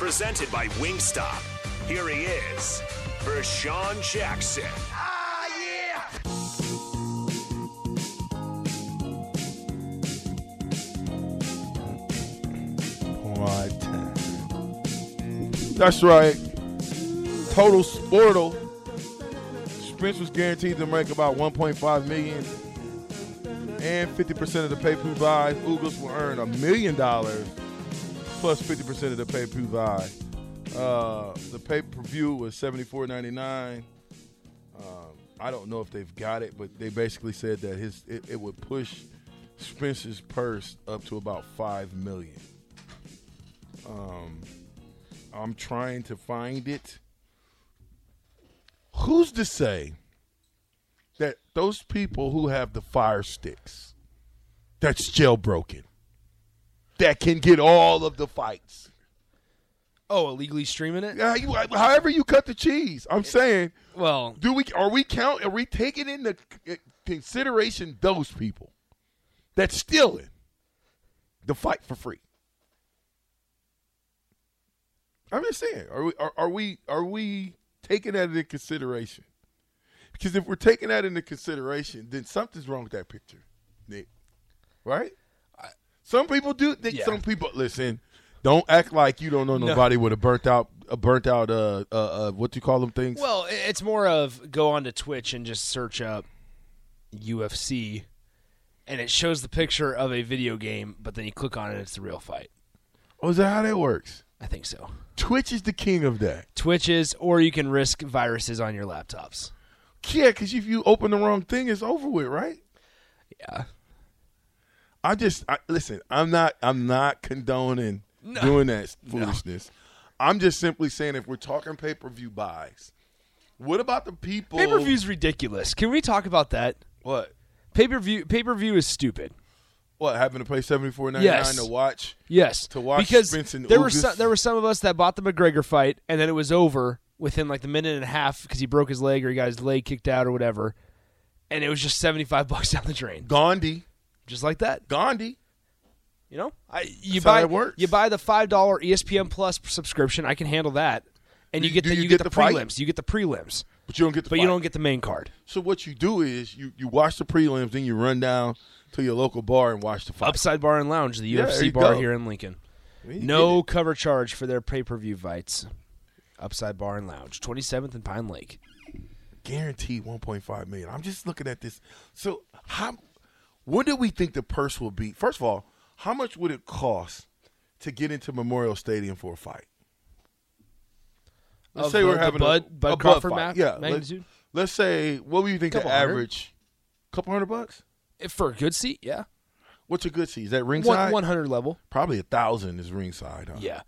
Presented by Wingstop. Here he is, Vershan Jackson. Ah, yeah! Right. That's right. Total Sportle. Spence was guaranteed to make about 1.5 million and 50% of the pay-per-view buys. Ugás will earn a million dollars plus 50% of the pay-per-view buy. Uh, the pay-per-view was 74.99. Um, I don't know if they've got it, but they basically said that his it, it would push Spencer's purse up to about five million. Um, I'm trying to find it. Who's to say that those people who have the fire sticks, that's jailbroken, that can get all of the fights? Oh, illegally streaming it? Yeah, you, however you cut the cheese. I'm saying, Well, do we are we count? Are we taking into uh, consideration those people that's stealing the fight for free? I'm just saying, are we are, are we are we taking that into consideration? Because if we're taking that into consideration, then something's wrong with that picture, Nick. Right? Some people do. Think Yeah. Some people listen. Don't act like you don't know No. nobody with a burnt out, a burnt out, uh, uh, uh what do you call them things? well, it's more of go on to Twitch and just search up UFC, and it shows the picture of a video game, but then you click on it, it's the real fight. oh, is that how that works? I think so. Twitch is the king of that. Twitch is, or you can risk viruses on your laptops. Yeah, because if you open the wrong thing, it's over with, right? Yeah. I just I, listen. I'm not. I'm not condoning doing that foolishness. I'm just simply saying if we're talking pay per view buys, what about the people? Pay per view is ridiculous. Can we talk about that? What? Pay per view. Pay per view is stupid. What? Having to pay seventy four ninety nine Yes. to watch? Yes, To watch because Spence and there were some, there were some of us that bought the McGregor fight, and then it was over within like the minute and a half because he broke his leg or he got his leg kicked out or whatever, and it was just seventy five bucks down the drain, Gandhi. Just like that. Gandhi. You know, I you That's buy it works. you buy the five dollar ESPN Plus subscription. I can handle that, and you Do- get the you you get get, the fight? prelims. You get the prelims, But you don't get the. but you don't get the main card. So what you do is you you watch the prelims, then you run down to your local bar and watch the fight. Upside Bar and Lounge, the Yeah, UFC you bar go. here in Lincoln. You No cover charge for their pay per view fights. Upside Bar and Lounge, twenty seventh and Pine Lake. guaranteed 1.5 million. I'm just looking at this. So how what do we think the purse will be? First of all, how much would it cost to get into Memorial Stadium for a fight? Let's Of say the- we're having Bud- a, Bud a Crawford fight. yeah, let's, magnitude? let's say what do you think the hundred. average? Couple hundred bucks? If for a good seat, yeah, What's a good seat? Is that ringside? one hundred level. Probably a thousand is ringside. Huh? Yeah,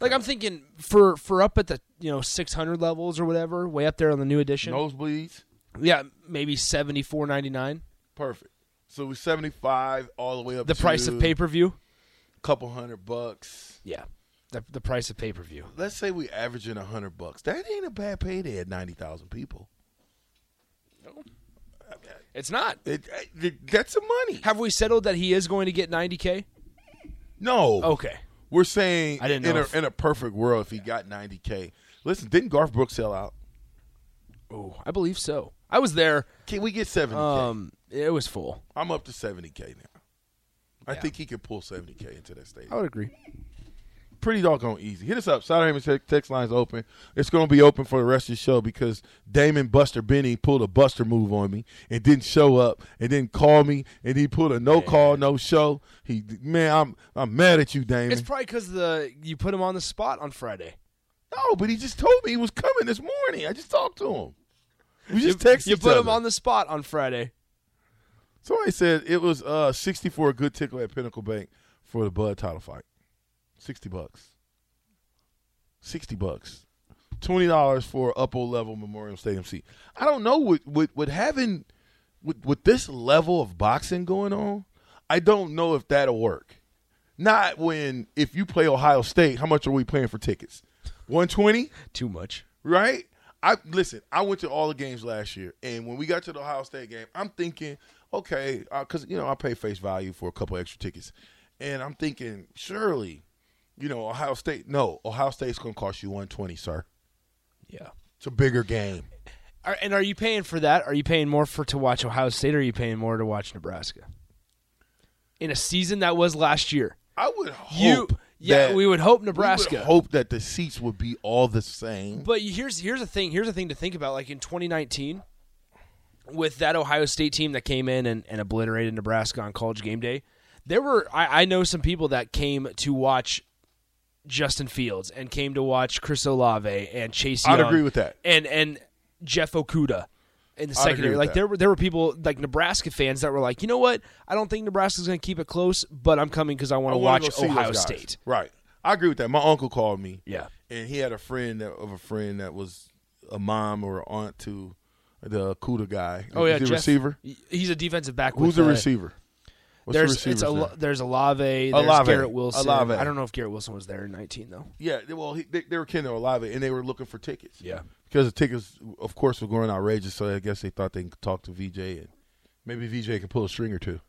like I'm thinking for for up at the you know six hundred levels or whatever, way up there on the new edition. Nosebleeds. Yeah, maybe seventy four ninety nine. Perfect. So we're 75 all the way up The price of pay per view. a couple hundred bucks. Yeah, the, the price of pay per view. Let's say we averaging a hundred bucks. That ain't a bad payday at ninety thousand people. No, it's not. It, it, that's some money. Have we settled that he is going to get 90k? No. Okay. We're saying I didn't in a if- in a perfect world if he got ninety k. Listen, didn't Garth Brooks sell out? Oh, I believe so. I was there. Can we get seventy k? Um, it was full. I'm up to seventy k now. I Yeah. think he could pull seventy k into that stadium. I would agree. pretty doggone easy. Hit us up. Saturday Hammond te- text line's open. It's going to be open for the rest of the show because Damon Buster Benny pulled a Buster move on me and didn't show up and didn't call me and he pulled a no call, no show. He man, I'm I'm mad at you, Damon. It's probably because the you put him on the spot on Friday. no, but he just told me he was coming this morning. I just talked to him. We just texted You each put him other. on the spot on Friday. Somebody said it was uh 60 for a good tickle at Pinnacle Bank for the Bud title fight. 60 bucks. 60 bucks. $20 for upper level Memorial Stadium seat. I don't know with with, with having with with this level of boxing going on, I don't know if that'll work. Not when if you play Ohio State, how much are we paying for tickets? 120? Too much. right? I listen. I went to all the games last year, and when we got to the Ohio State game, I'm thinking, okay, uh, because you know I pay face value for a couple extra tickets, and I'm thinking, surely, you know, Ohio State. No, Ohio State's going to cost you 120, sir. Yeah. It's a bigger game. Are, and are you paying for that? Are you paying more for to watch Ohio State, or are you paying more to watch Nebraska? In a season that was last year, I would you hope. yeah, that- we would hope we Nebraska. would hope that the seats would be all the same. But here's here's the thing. Here's the thing to think about. Like in 2019, with that Ohio State team that came in and, and obliterated Nebraska on College Game Day, there were I, I know some people that came to watch Justin Fields and came to watch Chris Olave and Chase. I'd agree with that. And and Jeff Okudah in the secondary. Like that. there were there were people like Nebraska fans that were like, you know what? I don't think Nebraska's going to keep it close, but I'm coming because I want to watch go see those Ohio. State. Right. I agree with that. My uncle called me. Yeah. and he had a friend that, of a friend that was a mom or aunt to the Cuda guy. Oh yeah, Is he a Jeff- receiver. He's a defensive back. Who's with, the uh, receiver? What's there's receivers it's a, there? there's Olave, there's Olave. Garrett Wilson. Olave. I don't know if Garrett Wilson was there in 19 though. Yeah, well, he, they, they were Kendall Olave, and they were looking for tickets. Yeah. because the tickets, of course, were going outrageous. So I guess they thought they could talk to VJ, and maybe VJ could pull a string or two.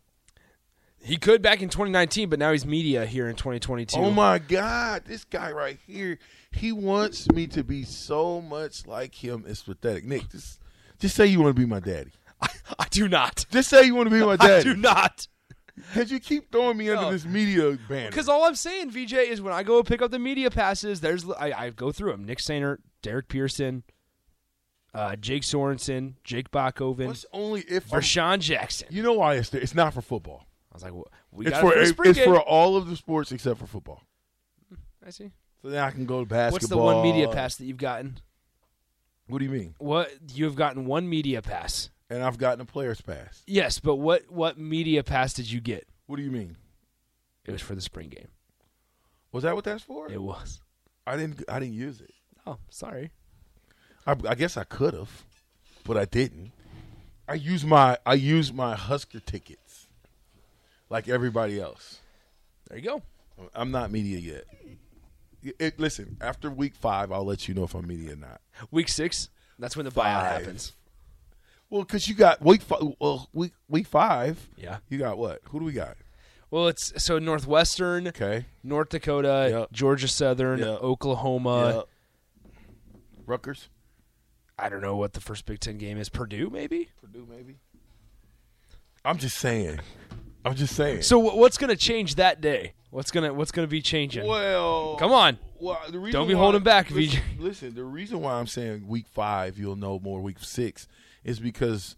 He could back in 2019, but now he's media here in 2022. Oh my God, this guy right here, he wants me to be so much like him. It's pathetic. Nick, just just say you want to be my daddy. I, I do not. Just say you want to be my daddy. I do not. Because you keep throwing me under No. this media banner. Because all I'm saying, VJ, is when I go pick up the media passes, there's I, I go through them. Nick Sainer, Derek Pearson, uh, Jake Sorensen, Jake Bachhoven, What's only if I'm- Rashawn Jackson. you know why it's there? It's not for football. I was like, well, we It's got for, it for the it's game. for all of the sports except for football. I see. So then I can go to basketball. What's the one media pass that you've gotten? What do you mean? What you have gotten one media pass? And I've gotten a player's pass. Yes, but what what media pass did you get? What do you mean? It was for the spring game. Was that what that's for? It was. I didn't. I didn't use it. Oh, sorry. I, I guess I could have, but I didn't. I use my I use my Husker tickets, like everybody else. There you go. I'm not media yet. It- listen, after week five, I'll let you know if I'm media or not. Week six. That's when the buyout Five. happens. Well, because you got week five. Well, week week five. Yeah. You got what? Who do we got? Well, it's so Northwestern, Okay. North Dakota, Yep. Georgia Southern, Yep. Oklahoma. Yep. Rutgers, I don't know what the first Big Ten game is. Purdue, maybe. Purdue, maybe. I'm just saying. I'm just saying. So wh- what's going to change that day? What's gonna What's gonna be changing? well, Come on. Well, the reason Don't be why- holding back, listen, VJ. Listen, the reason why I'm saying week five, you'll know more week six, is because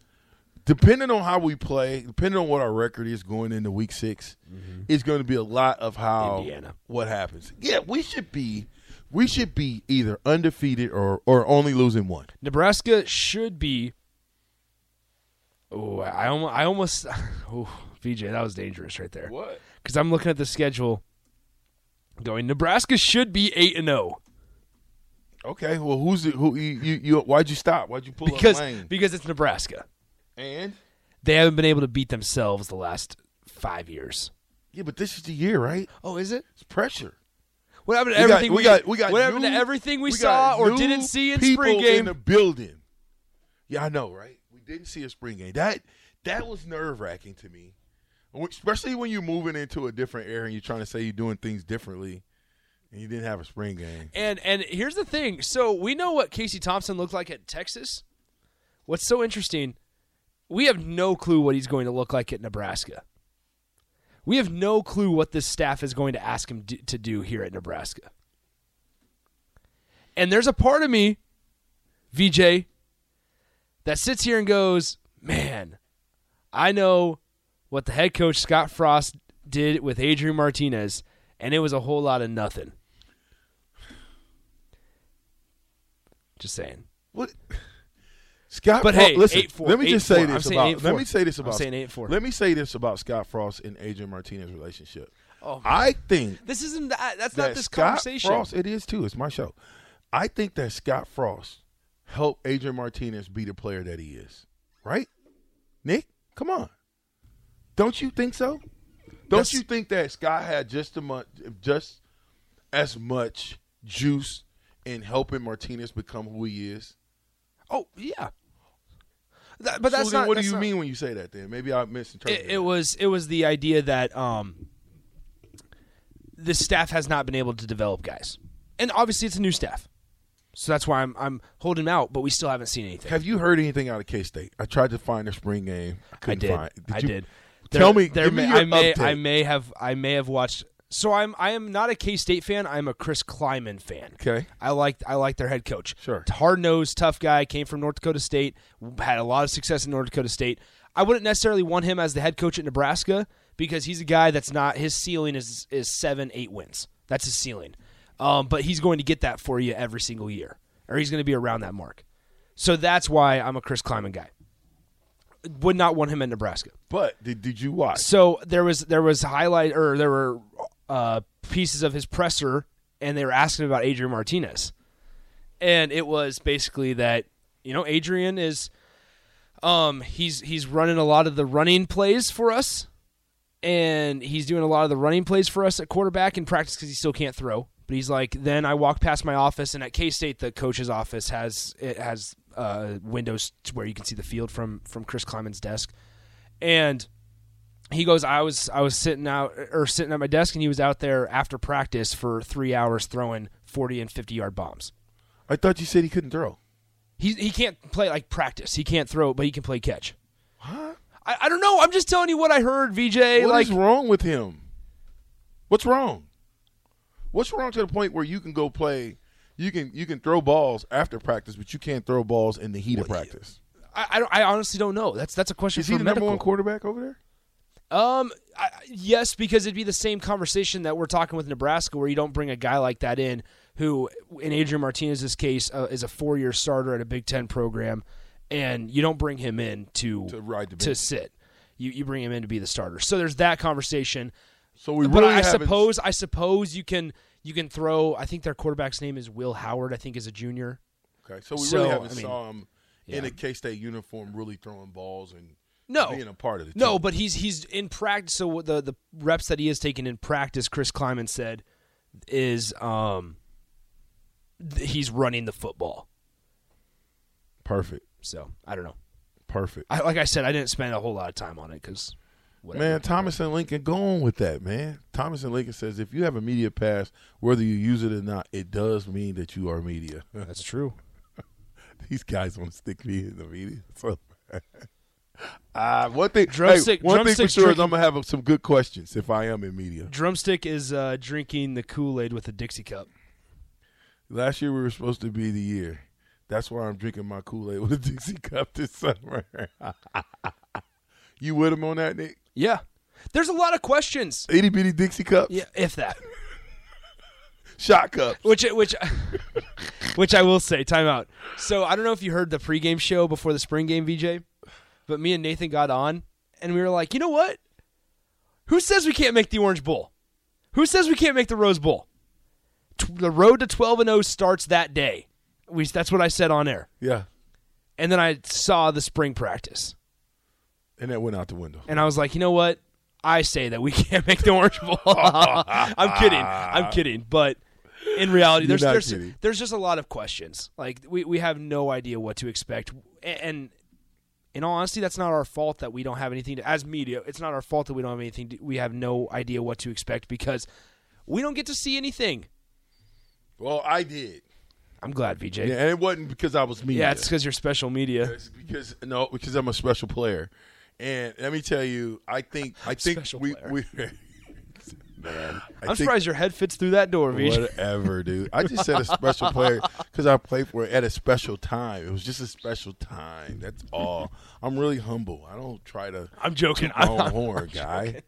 depending on how we play, depending on what our record is going into week 6 mm-hmm. it's going to be a lot of how Indiana. what happens. Yeah, we should be, we should be either undefeated or or only losing one. Nebraska should be. Oh, I almost, I almost, oh, VJ, that was dangerous right there. What? Because I'm looking at the schedule, going Nebraska should be eight and zero Okay, well, who's the, who? You, you, you why'd you stop? Why'd you pull because up lane? because it's Nebraska. and They haven't been able to beat themselves the last five years. yeah, but this is the year, right? Oh, is it? It's pressure. What happened to We got- everything we got- we got what happened to everything we, we saw or didn't see in spring game? in the building. Yeah, I know, right? We didn't see a spring game. That that was nerve wracking to me, especially when you're moving into a different area and you're trying to say you're doing things differently, and you didn't have a spring game. And and here's the thing. So we know what Casey Thompson looked like at Texas. What's so interesting, we have no clue what he's going to look like at Nebraska. We have no clue what this staff is going to ask him do, to do here at Nebraska. And there's a part of me, VJ, that sits here and goes, "Man, I know what the head coach Scott Frost did with Adrian Martinez, and it was a whole lot of nothing." Just saying. What? Scott, But Frost, hey, listen. 8-4, let me just say 8-4. I'm this saying about. 8-4. Let me say this I'm about. saying 8-4. Let me say this about Scott Frost and Adrian Martinez relationship. Oh, I think This isn't that. That's that not this Scott conversation. Frost. It is too. It's my show. I think that Scott Frost helped Adrian Martinez be the player that he is. Right, Nick? Come on. Don't you think so? Don't That's- you think that Scott had just a much, just as much juice in helping Martinez become who he is? Oh yeah. That- but that's so then not. what do you not- mean when you say that? Then maybe I misinterpreted. It, it was it was the idea that um, the staff has not been able to develop guys, and obviously it's a new staff, so that's why I'm I'm holding him out. But we still haven't seen anything. Have you heard anything out of K State? I tried to find a spring game. I I couldn't did. I you- did. Tell me. there give me your I may update. I may have I may have watched. So I'm I am not a K State fan. I'm a Chris Klieman fan. Okay. I like I like their head coach. Sure. hard nosed, tough guy. Came from North Dakota State. Had a lot of success in North Dakota State. I wouldn't necessarily want him as the head coach at Nebraska because he's a guy that's not his ceiling is is seven eight wins. That's his ceiling. Um, but he's going to get that for you every single year, or he's going to be around that mark. So that's why I'm a Chris Klieman guy. Would not want him in Nebraska. But did, did you watch? So there was there was highlight or there were uh, pieces of his presser, and they were asking about Adrian Martinez, and it was basically that you know Adrian is, um, he's he's running a lot of the running plays for us, and he's doing a lot of the running plays for us at quarterback in practice because he still can't throw. But he's like, then I walk past my office, and at K State, the coach's office has it has uh, windows to where you can see the field from from Chris Klieman's desk, and he goes i was i was sitting out or sitting at my desk and he was out there after practice for three hours throwing 40 and 50 yard bombs I thought you said he couldn't throw. he, he can't play like practice he can't throw but he can play catch huh? I, I don't know i'm just telling you what i heard vj What like is wrong with him? What's wrong? What's wrong to the point where you can go play? You can you can throw balls after practice, but you can't throw balls in the heat of practice. I, I, I honestly don't know that's that's a question Is for he the number one quarterback over there? Um, I, yes, because it'd be the same conversation that we're talking with Nebraska, where you don't bring a guy like that in, who, in Adrian Martinez's case, uh, is a four-year starter at a Big Ten program, and you don't bring him in to To ride the to sit. You you bring him in to be the starter. So there's that conversation. So we but really I suppose I suppose you can you can throw. I think their quarterback's name is Will Howard. I think is a junior. Okay, so we So, really haven't I mean, saw him in a K State uniform really throwing balls and No, being a part of the team. No, but he's he's in practice. So the the reps that he has taken in practice, Chris Klieman said, is um he's running the football. perfect, So I don't know. perfect. I, like I said, I didn't spend a whole lot of time on it because Man, Thomas and Lincoln, go on with that, man. Thomas and Lincoln says if you have a media pass, whether you use it or not, it does mean that you are media. that's true. These guys want to stick me in the media. So, uh, one thing, Drumstick- hey, one thing for sure is I'm gonna have some good questions if I am in media. Drumstick is uh, drinking the Kool Aid with a Dixie cup. Last year we were supposed to be the year. That's why I'm drinking my Kool Aid with a Dixie cup this summer. you with him on that, Nick? Yeah, there's a lot of questions. Itty bitty Dixie cups, Yeah, if that. shot cups. Which which which I will say, time out. So I don't know if you heard the pregame show before the spring game, VJ, but me and Nathan got on and we were like, you know what? Who says we can't make the Orange Bowl? Who says we can't make the Rose Bowl? The road to twelve and zero starts that day. We that's what I said on air, Yeah, and then I saw the spring practice, and that went out the window. and I was like, you know what? I say that we can't make the Orange Bowl. I'm kidding. I'm kidding. But in reality, there's there's, kidding. there's just a lot of questions. Like we we have no idea what to expect, and in all honesty, that's not our fault that we don't have anything to. As media, it's not our fault that we don't have anything. To, we have no idea what to expect because we don't get to see anything. Well, I did. I'm glad, VJ. Yeah, and it wasn't because I was me. Yeah, it's because you're special media. It's because no, because I'm a special player. And let me tell you, I think I think Special we player. we man. I I'm think- surprised your head fits through that door, VJ. Whatever, dude. I just said a special player because I played for it at a special time. It was just a special time. That's all. I'm really humble. I don't try to. I'm joking. I'm- own I'm horn, guy.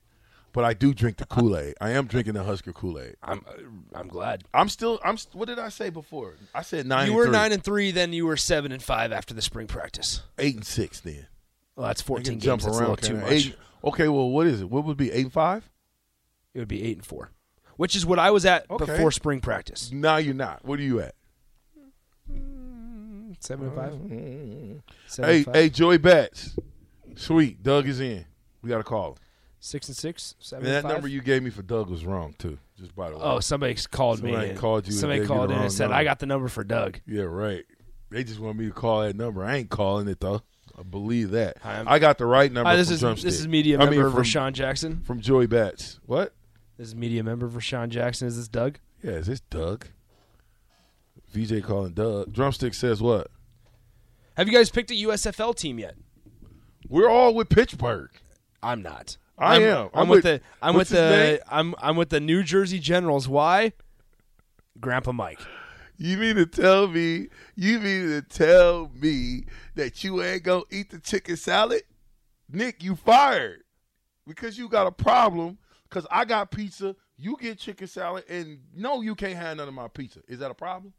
But I do drink the Kool Aid. I am drinking the Husker Kool Aid. I'm uh, I'm glad. I'm still. I'm. What did I say before? I said nine. You and were three. nine and three, then you were seven and five after the spring practice. eight and six. Then Well, that's 14 can games. jump That's a around. little too much. Eight- okay, well, what is it? What would be eight and five? It would be eight and four, which is what I was at Okay. before spring practice. Now you're not. What are you at? Seven and five. Seven. Hey, and five. hey, Joey Bats. Sweet, Doug is in. We got to call him. six and six. Seven And that and number you gave me for Doug was wrong too. Just by the way. Oh, somebody called Somebody me. and- called you Somebody you called in and said, number. "I got the number for Doug." yeah, right. They just want me to call that number. I ain't calling it though. I believe that. Hi, I'm- got the right number. Hi, this from is Drumstick. this is media I member mean, from, Rashawn Jackson. from Joey Bats. What? This is media member Rashawn Jackson. Is this Doug? Yeah, is this Doug? VJ calling Doug. Drumstick says what? Have you guys picked a USFL team yet? We're all with Pittsburgh. I'm not. I I'm, am. I'm, I'm with, with- the. I'm with the. name? I'm I'm with the New Jersey Generals. Why? Grandpa Mike. You mean to tell me? You mean to tell me that you ain't gonna eat the chicken salad? Nick, you fired because you got a problem. Because I got pizza, you get chicken salad, and no, you can't have none of my pizza. Is that a problem?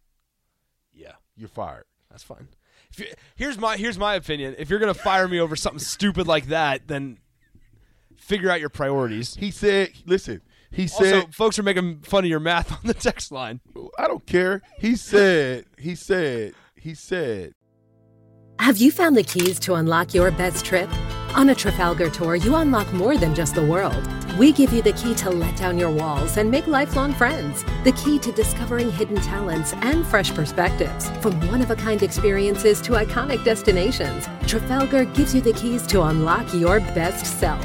Yeah, You're fired. that's fine. If you, here's my here's my opinion. If you're gonna fire me over something stupid like that, then figure out your priorities. He said, "Listen." He Also, said, folks are making fun of your math on the text line. "I don't care." He said, "He said, he said." Have you found the keys to unlock your best trip? On a Trafalgar tour, you unlock more than just the world. We give you the key to let down your walls and make lifelong friends. The key to discovering hidden talents and fresh perspectives. From one of a kind experiences to iconic destinations, Trafalgar gives you the keys to unlock your best self.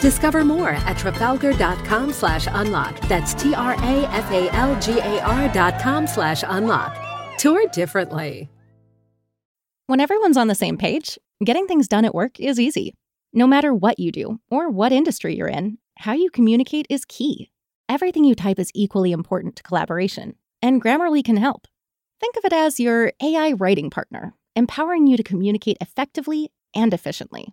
Discover more at trafalgar.com slash unlock. That's T R A F A L G A R dot com slash unlock. Tour differently. When everyone's on the same page, getting things done at work is easy. No matter what you do or what industry you're in, how you communicate is key. Everything you type is equally important to collaboration, and Grammarly can help. Think of it as your AI writing partner, empowering you to communicate effectively and efficiently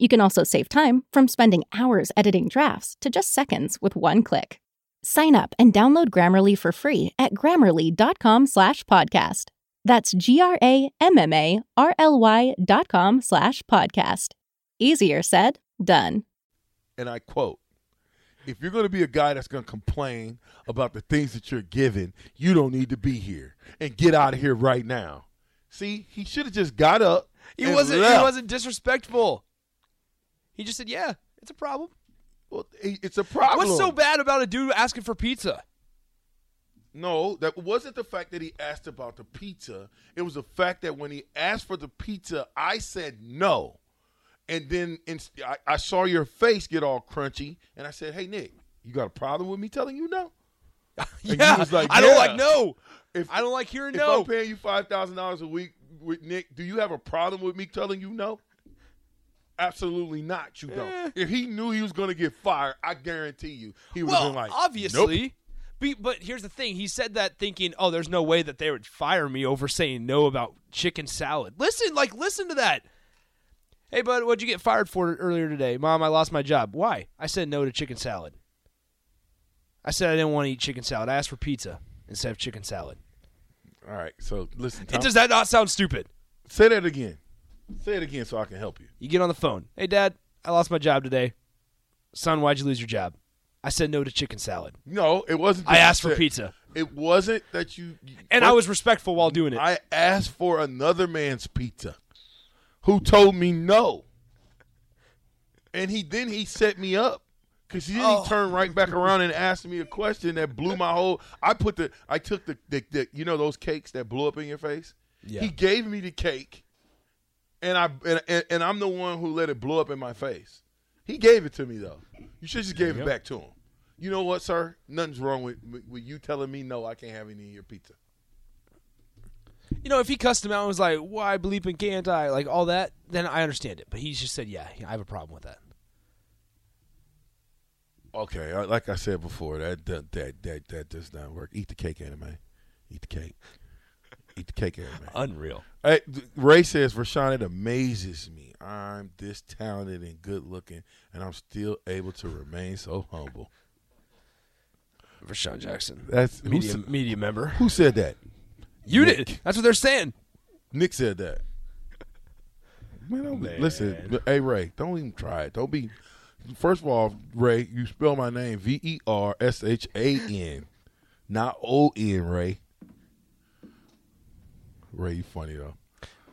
You can also save time from spending hours editing drafts to just seconds with one click. Sign up and download Grammarly for free at grammarly.com slash podcast. That's G-R-A-M-M-A-R-L-Y dot com slash podcast. Easier said, done. and I quote, if you're going to be a guy that's going to complain about the things that you're given, you don't need to be here and get out of here right now. See, he should have just got up. He and wasn't. He wasn't disrespectful. He just said, "Yeah, it's a problem." Well, it's a problem. What's so bad about a dude asking for pizza? No, that wasn't the fact that he asked about the pizza. It was the fact that when he asked for the pizza, I said no. And then in, I, I saw your face get all crunchy, and I said, "Hey, Nick, you got a problem with me telling you no?" Yeah, was like, I don't like no. If- I don't like hearing If no. I'm paying you five thousand dollars a week with Nick, do you have a problem with me telling you no? Absolutely not. You don't. Eh. If he knew he was going to get fired, I guarantee you he would well, have been like, obviously. "Nope." Be, but here's the thing: he said that thinking, "Oh, there's no way that they would fire me over saying no about chicken salad." Listen, like, listen to that. Hey, bud, what'd you get fired for earlier today? Mom, I lost my job. Why? I said no to chicken salad. I said I didn't want to eat chicken salad. I asked for pizza instead of chicken salad. All right. So listen. It, does that not sound stupid? say that again. Say it again so I can help you. You get on the phone. Hey, Dad, I lost my job today. Son, why'd you lose your job? I said no to chicken salad. No, it wasn't. I asked for pizza. It wasn't that you. And I was respectful while doing it. I asked for another man's pizza, who told me no, and he then he set me up because he, Oh. he turned right back around and asked me a question that blew my whole. I put the I took the, the, the you know those cakes that blew up in your face. Yeah. He gave me the cake, and I and, and, I'm the one who let it blow up in my face. He gave it to me though. You should just gave it back to him. You know what, sir? Nothing's wrong with, with, with you telling me no. I can't have any of your pizza. you know, if he cussed him out and was like, why bleeping can't I? Like all that, then I understand it. But he just said, yeah, I have a problem with that. Okay, uh, like I said before, that that that that, that does not work. Eat the cake, anime. Eat the cake. Eat the cake, anime. Unreal. Hey, Ray says, Rashawn, it amazes me. I'm this talented and good looking, and I'm still able to remain so humble. Rashawn Jackson. That's media, said- media member. Who said that? You Nick. did. That's what they're saying. Nick said that. Man, don't be- listen, hey Ray, don't even try it. Don't be. First of all, Ray, you spell my name V E R S H A N, not O N. Ray. Ray, you funny though.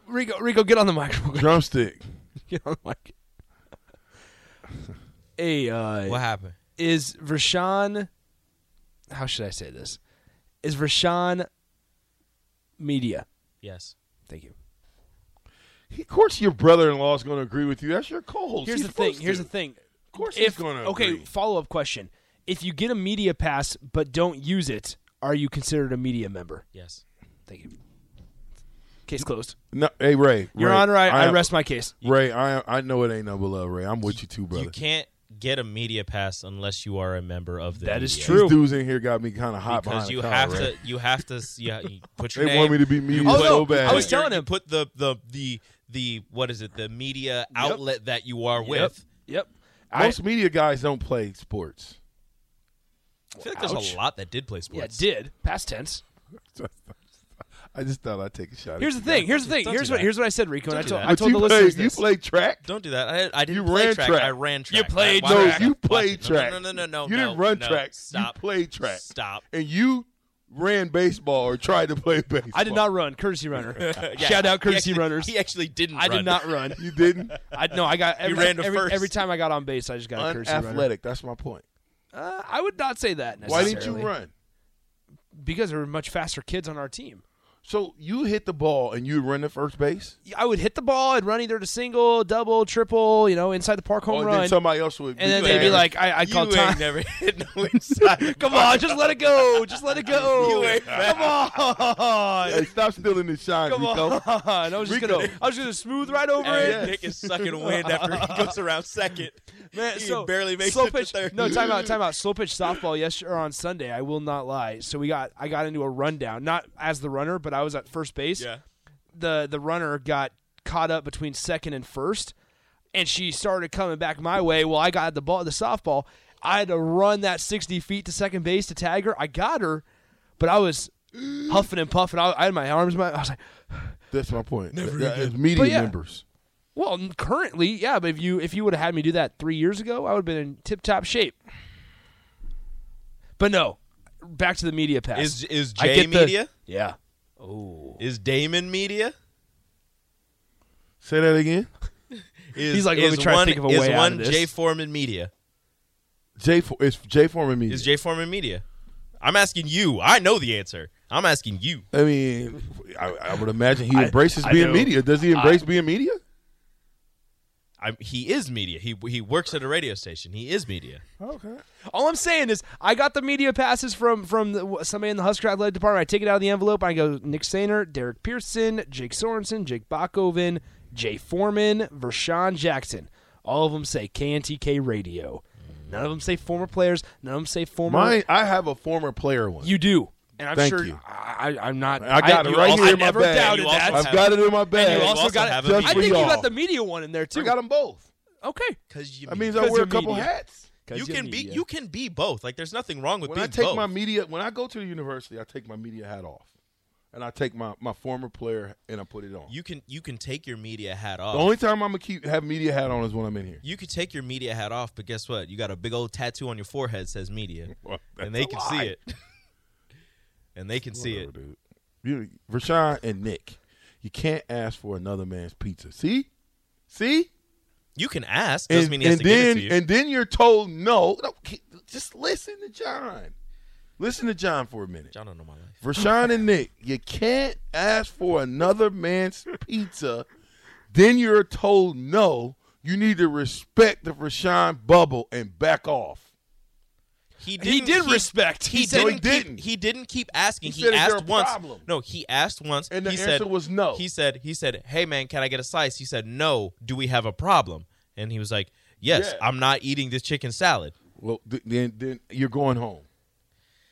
Rico, Rico, get on the microphone. Drumstick. get on the mic. Hey, uh, What happened? is Rashawn? How should I say this? Is Rashawn media? Yes. Thank you. Of course, your brother-in-law is going to agree with you. That's your co-host. Here's He's the thing. supposed Here's to. the thing. Of course, if he's going to okay, agree. follow up question: If you get a media pass but don't use it, are you considered a media member? Yes. Thank you. Case closed. No, hey Ray, Your Ray, Honor, I, I, am- rest my case. Ray, I I know it ain't no love, Ray. I'm with you too, brother. You can't get a media pass unless you are a member of the That is media. true. These dudes in here got me kind of hot because behind you the collar, have Ray. to you have to yeah, you put your They name want me to be media Oh, so bad. I was telling you him. put the the the the what is it the media outlet that you are Yep. with Yep. I, Most media guys don't play sports. I feel like there's a lot that did play sports. yeah, sports did past tense. I just thought I'd take a shot. at Here's the thing. Here's the thing. Don't Here's do what that. here's what I said, Rico. And I do told that. I But told you the played, listeners You this. played track. don't do that I, I didn't You play ran track. track. I ran track You played Watch No, it. track. you Watch played it. No, track. no no no no You no, didn't run no. track. stop You played track. stop And you ran baseball or tried to play baseball. I did not run. Courtesy runner. Yeah, Shout out he courtesy actually- runners. he actually didn't I run. did not run. You didn't. I no. I got every, ran to every, first. every time I got on base. I just got a courtesy runner. Unathletic. That's my point. Uh, I would not say that. Necessarily. Why didn't necessarily. you run? Because there were much faster kids on our team. So you hit the ball and you run to first base. I would hit the ball. I'd run either to single, double, triple. You know, inside the park home Oh, and run. then somebody else would. and then they'd be like, I, I you call ain't time. never hit no inside Come on, just let it go. Just let it go. You ain't Come on. Hey, stop stealing his shine, Come Rico. on. I was just Rico. gonna, I was gonna smooth right over Hey, it. Nick is sucking wind after he goes around second. Man, He so barely makes slow it to pitch. third. No, time out, time out. Slow pitch softball yesterday or on Sunday. I will not lie. So we got, I got into a rundown, not as the runner, but I was at first base. Yeah. The the runner got caught up between second and first, and she started coming back my way. Well, I got the ball, the softball. I had to run that sixty feet to second base to tag her. I got her, but I was huffing and puffing. I, I had my arms, my I was like, That's my point. Never uh, As media yeah. members. well, currently, yeah. But if you if you would have had me do that three years ago, I would have been in tip top shape. But no, back to the media pass. Is is I Jay get the- media? yeah. Oh, Is Damon media? Say that again. Is, He's like, let is me try to one, think of a is way out one of this. Jay Foreman media? J. For, it's J. Foreman media. Is Jay Foreman media? I'm asking you. I know the answer. I'm asking you. I mean, I, I would imagine he I- embraces I being know. media. Does he embrace being media? I, he is media. He he works at a radio station. He is media. Okay. All I'm saying is, I got the media passes from from the, somebody in the Husker Athletic Department. I take it out of the envelope. I go Nick Sainer, Derek Pearson, Jake Sorensen, Jake Bakoven, Jay Foreman, Vershan Jackson. All of them say KNTK Radio. None of them say former players. None of them say former. Mine, I have a former player one. You do, and I'm Thank sure you. I, I, I'm not. I got it right also- here in my never bag. doubted You also that. I've got it in my bag. you you also, also got. have a I media- think you got the media one in there too. I got them both. Okay. Because you That means I 'Cause wear a couple media. hats. you you're can be you can be both. Like there's nothing wrong with When being I take both. my media, when I go to the university, I take my media hat off. and I take my, my former player and I put it on. You can you can take your media hat off. the only time I'm gonna keep have media hat on is when I'm in here. you could take your media hat off, but guess what? You got a big old tattoo on your forehead that says media, Well, and they a can see it. and they can see it. Whatever, dude. You, Rashawn and Nick, you can't ask for another man's pizza. See, see, You can ask. Doesn't and, mean he has to give it then to you. and then you're told no. no. Just listen to John. Listen to John for a minute. John don't know my life. Rashawn and Nick, you can't ask for another man's pizza. Then you're told no. You need to respect the Rashawn bubble and back off. He He didn't, did respect. He, He didn't. he didn't. He didn't keep asking. He He, asked once. problem?" No, he asked once. And the he answer said, was no. He said. He said, "Hey man, can I get a slice?" He said, "No. Do we have a problem?" And he was like, "Yes, Yeah. I'm not eating this chicken salad." Well, then then you're going home.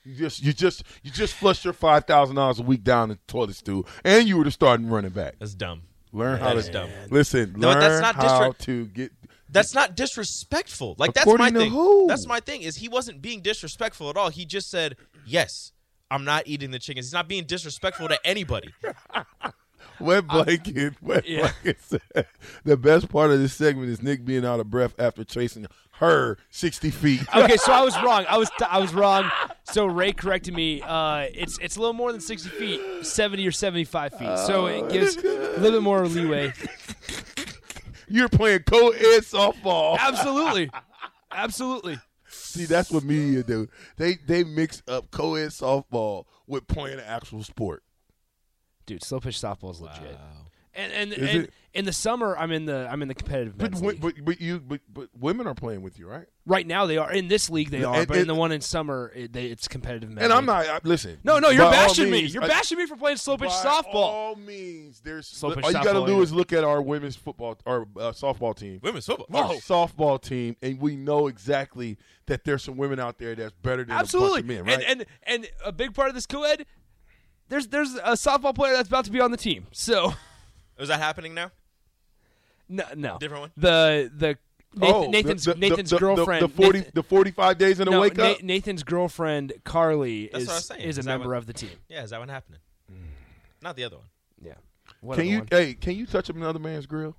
You just you just you just flushed your five thousand dollars a week down the toilet stool, and you were the starting running back. That's dumb. Learn how to dumb. listen. No, learn that's not how to get. That's not disrespectful. Like that's my According to thing. who? That's my thing. Is he wasn't being disrespectful at all. He just said, "Yes, I'm not eating the chickens." He's not being disrespectful to anybody. Wet blanket. Wet yeah. blanket. the best part of this segment is Nick being out of breath after chasing her sixty feet. okay, so I was wrong. I was I was wrong. So Ray corrected me. Uh, it's it's a little more than sixty feet, seventy or seventy-five feet. So it gives a little bit more leeway. You're playing co-ed softball. Absolutely, absolutely. See, that's what media do. They they mix up co-ed softball with playing an actual sport. Dude, slow pitch softball is legit. Wow. And and, Is and it? In the summer, I'm in the I'm in the competitive But men's but but you but, but women are playing with you, right? Right now, they are in this league. They are, and- but in the one in summer, it, they, it's competitive. men's And I'm not. I, listen. No, no, you're by all bashing me. You're I- bashing me for playing slow pitch by softball. all means, there's Slow pitch all you got to do is look at our women's football or uh, softball team. Women's football. Our softball team, and we know exactly that there's some women out there that's better than Absolutely, a bunch of men, right? and and and a big part of this co-ed. There's there's a softball player that's about to be on the team. So Is that happening now? No, no, Different one? The the Nathan, Oh, Nathan's the, the, Nathan's the, the- girlfriend. The, forty, Nathan- the forty-five days in a no, wake up. Nathan's girlfriend Carly That's is what I was saying. is a member what- of the team. Yeah, is that one happening? Mm. Not the other one. Yeah. What Can you? one? Hey, can you touch up another man's grill?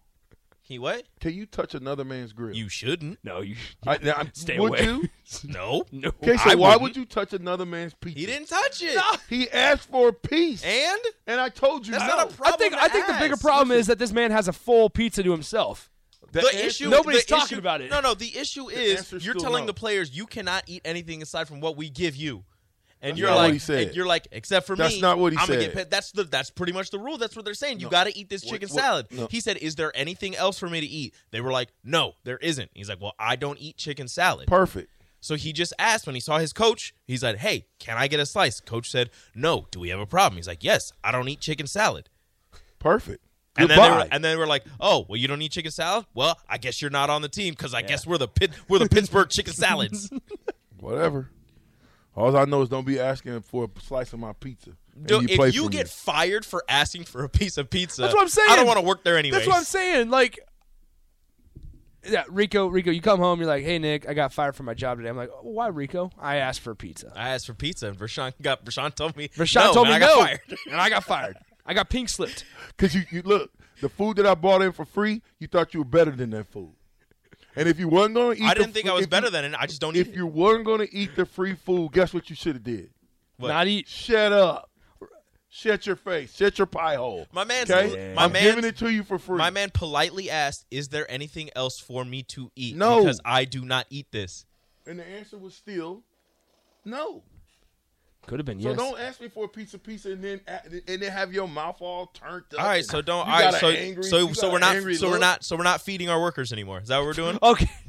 He what? Can you touch another man's grill? You shouldn't. No, you I, now, I'm- Stay would away. you? No. no. Okay, so I why wouldn't. would you touch another man's pizza? He didn't touch it. He asked for a piece, And and I told you That's no. not a I problem. I think to I think the bigger ask. problem is that this man has a full pizza to himself. The the issue. Nobody's the talking issue- about it. No, no. The issue is answer's you're still telling no. the players you cannot eat anything aside from what we give you, and That's you're like, and you're like, except for That's me, not what he I'm Gonna said. get paid. That's the that's pretty much the rule. That's what they're saying. You No. got to eat this chicken what- salad. no. He said, "Is there anything else for me to eat?" They were like, "No, there isn't." He's like, "Well, I don't eat chicken salad." Perfect. So he just asked when he saw his coach. He's like, "Hey, can I get a slice?" Coach said, "No." Do we have a problem? He's like, "Yes, I don't eat chicken salad." Perfect. And then, they Goodbye. were, and then were like, "Oh, well, you don't eat chicken salad? Well, I guess you're not on the team because I guess we're the Pit- we're the Pittsburgh chicken salads." Whatever. All I know is don't be asking for a slice of my pizza. and Dude, play if you get me. fired for asking for a piece of pizza, That's what I'm saying. I don't want to work there anyway. That's what I'm saying. Like, yeah, Rico, Rico, you come home, you're like, "Hey, Nick, I got fired from my job today." I'm like, oh, "Why, Rico? I asked for pizza." I asked for pizza, and Vershan got Vershan told me. Rashawn no, told me I got no, fired. and I got fired. I got pink slipped. Because you, you look, the food that I brought in for free, you thought you were better than that food. And if you weren't going to eat, I didn't think fr- I was better you, than it. I just don't eat If you weren't going to eat the free food, guess what you should have did? What? Not eat. Shut up. Shut your face. Shut your pie hole. My man's- okay? my I'm man's- giving it to you for free. My man politely asked, "Is there anything else for me to eat?" No. because I do not eat this. and the answer was still no. Could have been So yes. don't ask me for a piece of pizza and then and then have your mouth all turned up. All right, so don't. you All right, so angry- so so we're not angry so we're not so we're not feeding our workers anymore. Is that what we're doing? Okay.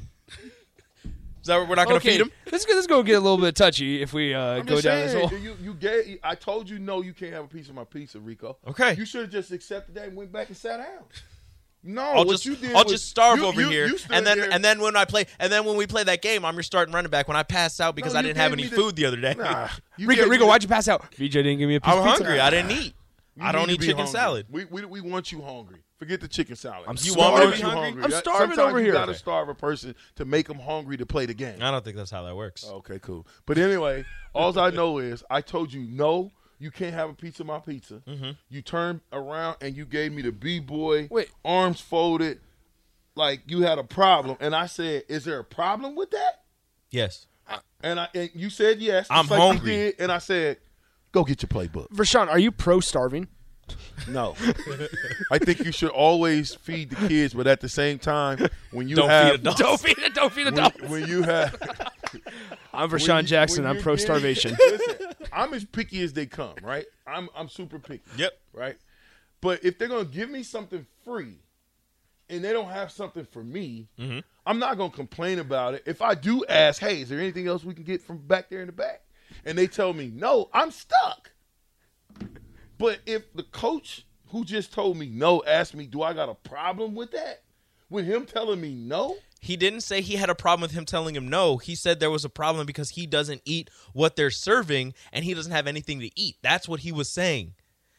Is that what we're not going to okay. feed them? Let's go. Let's go get a little bit touchy if we uh, I'm go just down this hole. You, you gave. I told you no. You can't have a piece of my pizza, Rico. Okay. You should have just accepted that and went back and sat down. No, I'll what just you did I'll was- just starve you- over you- here, you and then there- and then when I play and then when we play that game, I'm your starting running back. When I pass out because No, I didn't have any the- food the other day, Nah, Rico, Rico, why'd you pass out? VJ didn't give me a piece I'm of pizza. hungry. I didn't eat. You I don't eat chicken hungry. salad. We, we we want you hungry. Forget the chicken salad. I'm you want me to be you hungry? I'm starving sometimes over you here. gotta starve a person to make them hungry to play the game. I don't think that's how that works. Okay, cool. But anyway, all I know is I told you no. You can't have a piece of my pizza. Mhm. You turned around and you gave me the b boy, Wait. arms folded, like you had a problem. And I said, "Is there a problem with that?" Yes. And I and you said yes. I'm like you hungry. did, and I said, "Go get your playbook." Rashawn, are you pro starving? No, I think you should always feed the kids, but at the same time, when you Don't have feed adults. Don't feed it. Don't feed when, adults. when you have I'm when Rashawn you- Jackson. I'm pro getting- starvation. Listen, I'm as picky as they come, right? I'm I'm super picky. Yep. Right. But if they're gonna give me something free, and they don't have something for me, Mhm. I'm not gonna complain about it. If I do ask, hey, is there anything else we can get from back there in the back? And they tell me no, I'm stuck. But if the coach who just told me no asked me, do I got a problem with that? With him telling me no? He didn't say he had a problem with him telling him no. He said there was a problem because he doesn't eat what they're serving and he doesn't have anything to eat. That's what he was saying.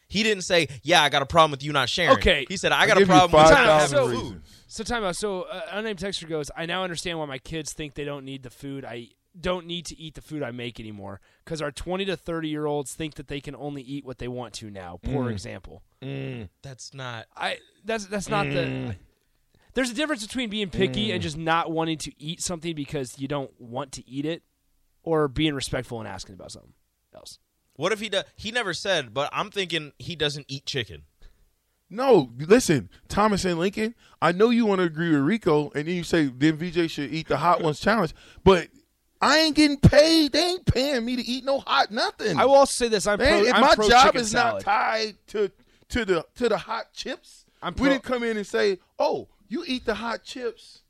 He didn't say, "Yeah, I got a problem with you not sharing." Okay. He said, "I got give a problem with you not having So- food." So time out. So uh, unnamed texter goes, I now understand why my kids think they don't need the food I don't need to eat the food I make anymore because our 20 to 30 year olds think that they can only eat what they want to now. Poor example. That's not. I that's that's not the. There's a difference between being picky and mm. just not wanting to eat something because you don't want to eat it, or being respectful and asking about something else. What if he does? He never said, but I'm thinking he doesn't eat chicken. No, listen, Thomas and Lincoln. I know you want to agree with Rico, and then you say then VJ should eat the hot ones challenge, but I ain't getting paid. They ain't paying me to eat no hot nothing. I will also say this: I'm They pro. ain't- I'm my pro job is salad. not tied to to the to the hot chips. I'm we didn't come in and say, "Oh, you eat the hot chips.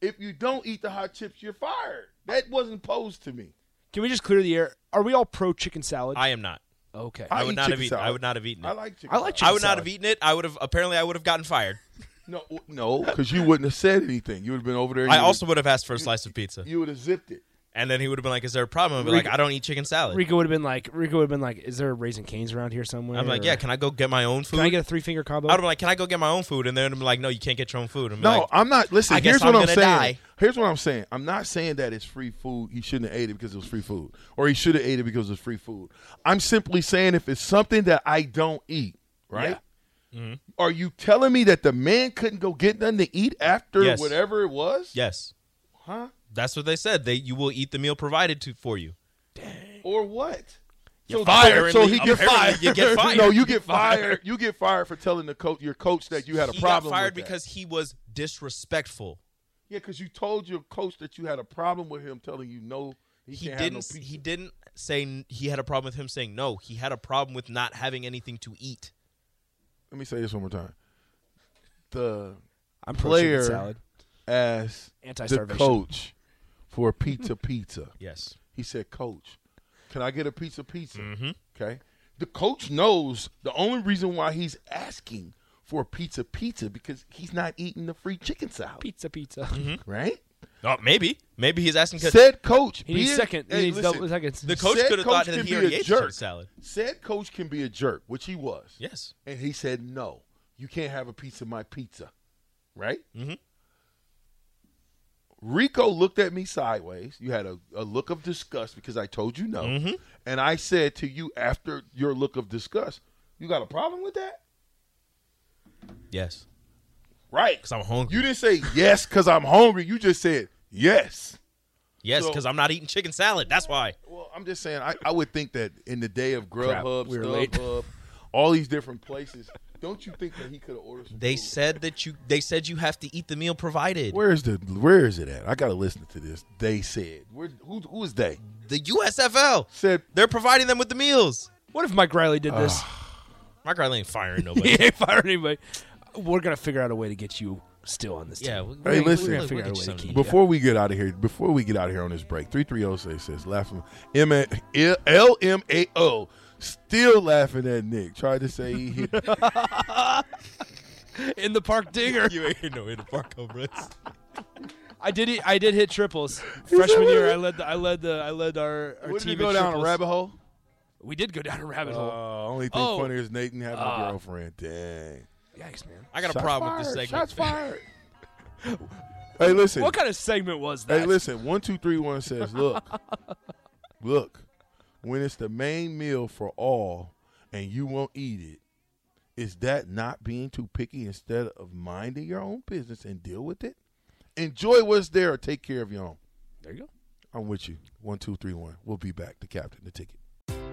If you don't eat the hot chips, you're fired." That wasn't posed to me. Can we just clear the air? Are we all pro chicken salad? I am not. okay. I, I would not have chicken eaten. I would not have eaten it. I like chicken. I like salad. chicken I would not have eaten it. I would have. Apparently, I would have gotten fired. No, no, because you wouldn't have said anything. You would have been over there. I you also would would have asked for a slice of pizza, you would have zipped it. And then he would have been like, "Is there a problem?" I'd be like, "I don't eat chicken salad." Rico would have been like, Rico would have been like, "Is there a Raising Cane's around here somewhere?" I'm like, or- "Yeah, can I go get my own food?" Can I get a three finger combo? I would have been like, "Can I go get my own food?" And then I'm like, "No, you can't get your own food." I'm No, like, I'm not. Listen, I guess here's I'm what I'm gonna saying. die. Here's what I'm saying. I'm not saying that it's free food. He shouldn't have ate it because it was free food, or he should have ate it because it was free food. I'm simply saying if it's something that I don't eat, right? Mm-hmm. Are you telling me that the man couldn't go get nothing to eat after Yes. whatever it was? yes, Huh? That's what they said. They you will eat the meal provided to for you. Or what? You're so, fired. So he get fired. you get fired. no, you You get get fired. fired. You get fired for telling the coach, your coach, that you had a he problem. got fired with that. because he was disrespectful. yeah, because you told your coach that you had a problem with him telling you no. He, He can't have no didn't. pizza. he didn't say he had a problem with him saying no. He had a problem with not having anything to eat. Let me say this one more time. The I'm pro player salad. asked the Anti-starvation. coach for a pizza pizza. Yes. He said, Coach, can I get a pizza pizza? Mm-hmm. Okay. The coach knows the only reason why he's asking for a pizza pizza because he's not eating the free chicken salad. Pizza, pizza. Right? Oh, maybe. Maybe he's asking because Said coach. He needs being- second. Hey, he needs listen, double seconds. the coach could have thought that he be already a ate jerk. chicken salad. Said coach can be a jerk, which he was. Yes. And he said, no, you can't have a piece of my pizza. Right? Mhm. Rico looked at me sideways. You had a, a look of disgust because I told you no. Mhm. And I said to you after your look of disgust, you got a problem with that? Yes. Right. Because I'm hungry. You didn't say yes because I'm hungry. You just said yes. yes, so- because I'm not eating chicken salad. That's why. Well, I'm just saying, I, I would think that in the day of Grubhub. StubHub, all these different places, don't you think that he could have ordered some They food? said that you. They said you have to eat the meal provided. Where is the where is it at? I gotta listen to this. They said. Where who who is they? The USFL. Said They're providing them with the meals. What if Mike Riley did this? Ah. Mike Riley ain't firing nobody. he nobody. ain't fired anybody. We're gonna figure out a way to get you still on this team. yeah. we- Hey, we- listen. we're We're gonna gonna figure figure out a way to something. keep you. before we get out of here, before we get out of here on this break, three three zero says says laughing M L M A O still laughing at Nick. Tried to say he hit in the park dinger. You ain't no in the park Brits. I did. It, I did hit triples freshman year. I led. The, I led the. I led our, our Wouldn't team. it go in down a rabbit hole? We did go down a rabbit hole. Uh, only thing Oh. funny is Nathan having Uh, a girlfriend. Dang. Yikes, man! I got a Shots problem with this segment. Shots fired. hey, listen. What kind of segment was that? Hey, listen. One two three one says, "Look, look, when it's the main meal for all and you won't eat it, is that not being too picky instead of minding your own business and deal with it? Enjoy what's there or take care of your own. There you go. I'm with you. One, two, three, one. We'll be back. The captain, the ticket.